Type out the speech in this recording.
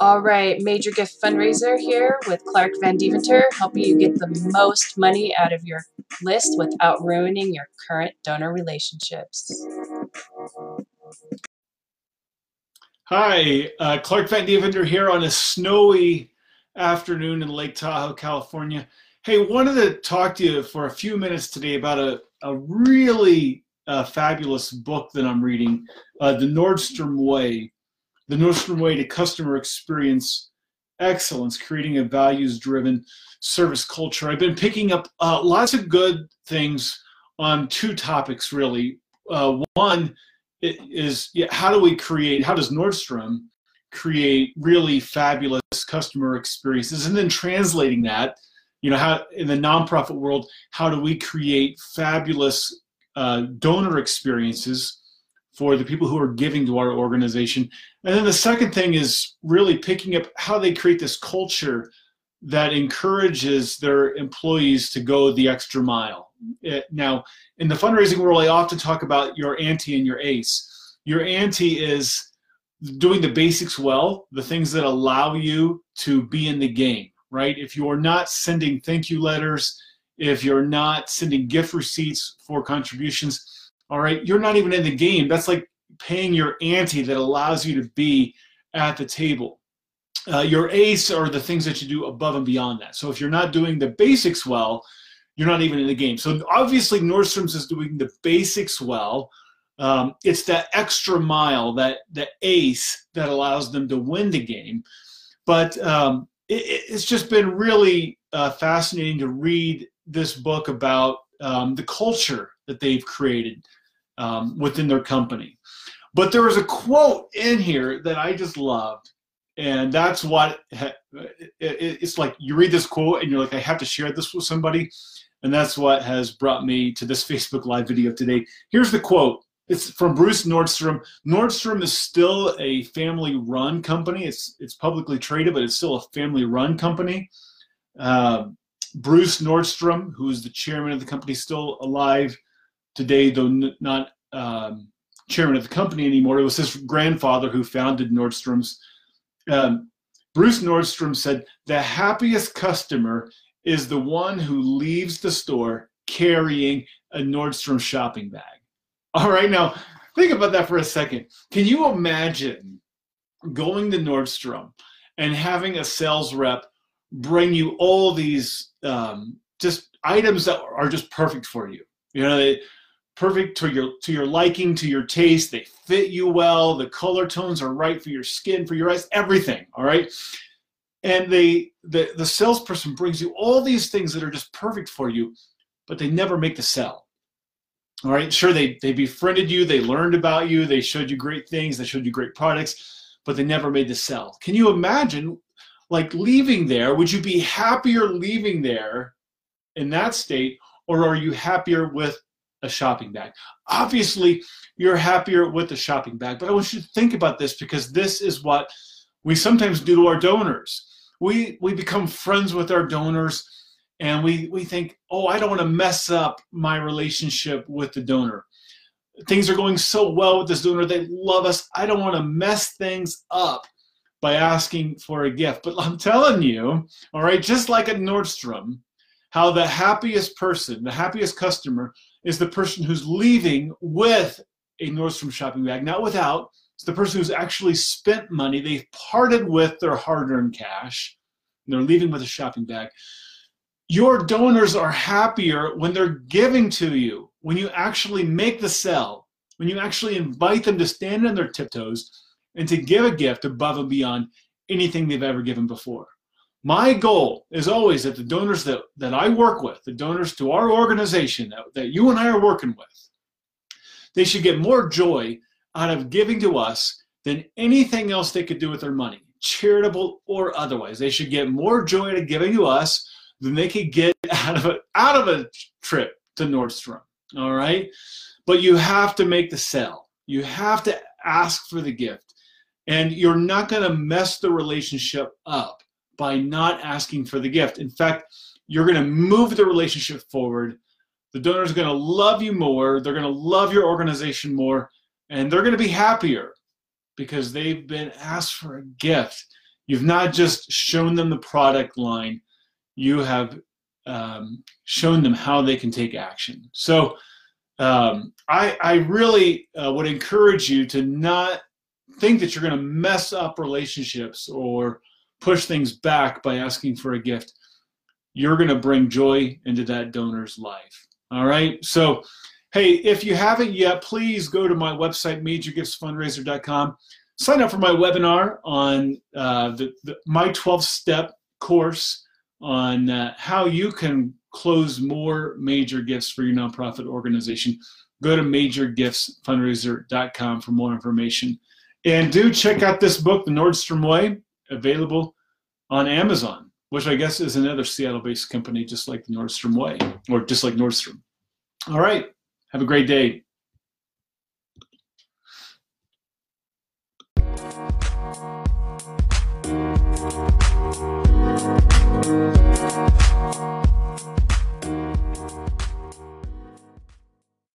All right, major gift fundraiser here with Clark Van Deventer, helping you get the most money out of your list without ruining your current donor relationships. Hi, uh, Clark Van Deventer here on a snowy afternoon in Lake Tahoe, California. Hey, wanted to talk to you for a few minutes today about a, a really uh, fabulous book that I'm reading, uh, The Nordstrom Way the Nordstrom way to customer experience excellence, creating a values driven service culture. I've been picking up uh, lots of good things on two topics really. Uh, one is yeah, how do we create, how does Nordstrom create really fabulous customer experiences? And then translating that, you know, how in the nonprofit world, how do we create fabulous uh, donor experiences for the people who are giving to our organization? And then the second thing is really picking up how they create this culture that encourages their employees to go the extra mile. It, now, in the fundraising world, I often talk about your ante and your ace. Your ante is doing the basics well, the things that allow you to be in the game, right? If you're not sending thank you letters, if you're not sending gift receipts for contributions, all right, you're not even in the game. That's like paying your ante that allows you to be at the table. Uh, your ace are the things that you do above and beyond that. So if you're not doing the basics well, you're not even in the game. So obviously Nordstrom's is doing the basics well. Um, it's that extra mile, that the ace that allows them to win the game. But um, it, it's just been really uh, fascinating to read this book about um, the culture that they've created um, within their company. But there was a quote in here that I just loved. And that's what it's like. You read this quote and you're like, I have to share this with somebody. And that's what has brought me to this Facebook Live video today. Here's the quote. It's from Bruce Nordstrom. Nordstrom is still a family-run company. It's it's publicly traded, but it's still a family-run company. Uh, Bruce Nordstrom, who is the chairman of the company, still alive today, though not um, chairman of the company anymore. It was his grandfather who founded Nordstrom's. Um, Bruce Nordstrom said, The happiest customer is the one who leaves the store carrying a Nordstrom shopping bag. All right, now think about that for a second. Can you imagine going to Nordstrom and having a sales rep bring you all these um, just items that are just perfect for you? You know, they, perfect to your to your liking, to your taste. They fit you well. The color tones are right for your skin, for your eyes, everything. All right. And they the the salesperson brings you all these things that are just perfect for you, but they never make the sell. All right. Sure, they they befriended you, they learned about you, they showed you great things, they showed you great products, but they never made the sell. Can you imagine like leaving there? Would you be happier leaving there in that state, or are you happier with a shopping bag. Obviously, you're happier with the shopping bag, but I want you to think about this because this is what we sometimes do to our donors. We we become friends with our donors and we we think, "Oh, I don't want to mess up my relationship with the donor." Things are going so well with this donor, they love us. I don't want to mess things up by asking for a gift. But I'm telling you, all right, just like at Nordstrom, how the happiest person, the happiest customer is the person who's leaving with a Nordstrom shopping bag, not without. It's the person who's actually spent money. They've parted with their hard earned cash and they're leaving with a shopping bag. Your donors are happier when they're giving to you, when you actually make the sell, when you actually invite them to stand on their tiptoes and to give a gift above and beyond anything they've ever given before. My goal is always that the donors that, that I work with, the donors to our organization that, that you and I are working with, they should get more joy out of giving to us than anything else they could do with their money, charitable or otherwise. They should get more joy out of giving to us than they could get out of a, out of a trip to Nordstrom. All right? But you have to make the sell. You have to ask for the gift. And you're not going to mess the relationship up by not asking for the gift. In fact, you're going to move the relationship forward. The donor is going to love you more. They're going to love your organization more, and they're going to be happier because they've been asked for a gift. You've not just shown them the product line, you have um, shown them how they can take action. So um, I, I, really uh, would encourage you to not think that you're going to mess up relationships or push things back by asking for a gift. You're going to bring joy into that donor's life. All right. So, hey, if you haven't yet, please go to my website, majorgiftsfundraiser.com. Sign up for my webinar on uh, the, the, my 12 step course on uh, how you can close more major gifts for your nonprofit organization. Go to majorgiftsfundraiser.com for more information. And do check out this book, The Nordstrom Way, available on Amazon, which I guess is another Seattle based company, just like the Nordstrom Way or just like Nordstrom. All right. Have a great day.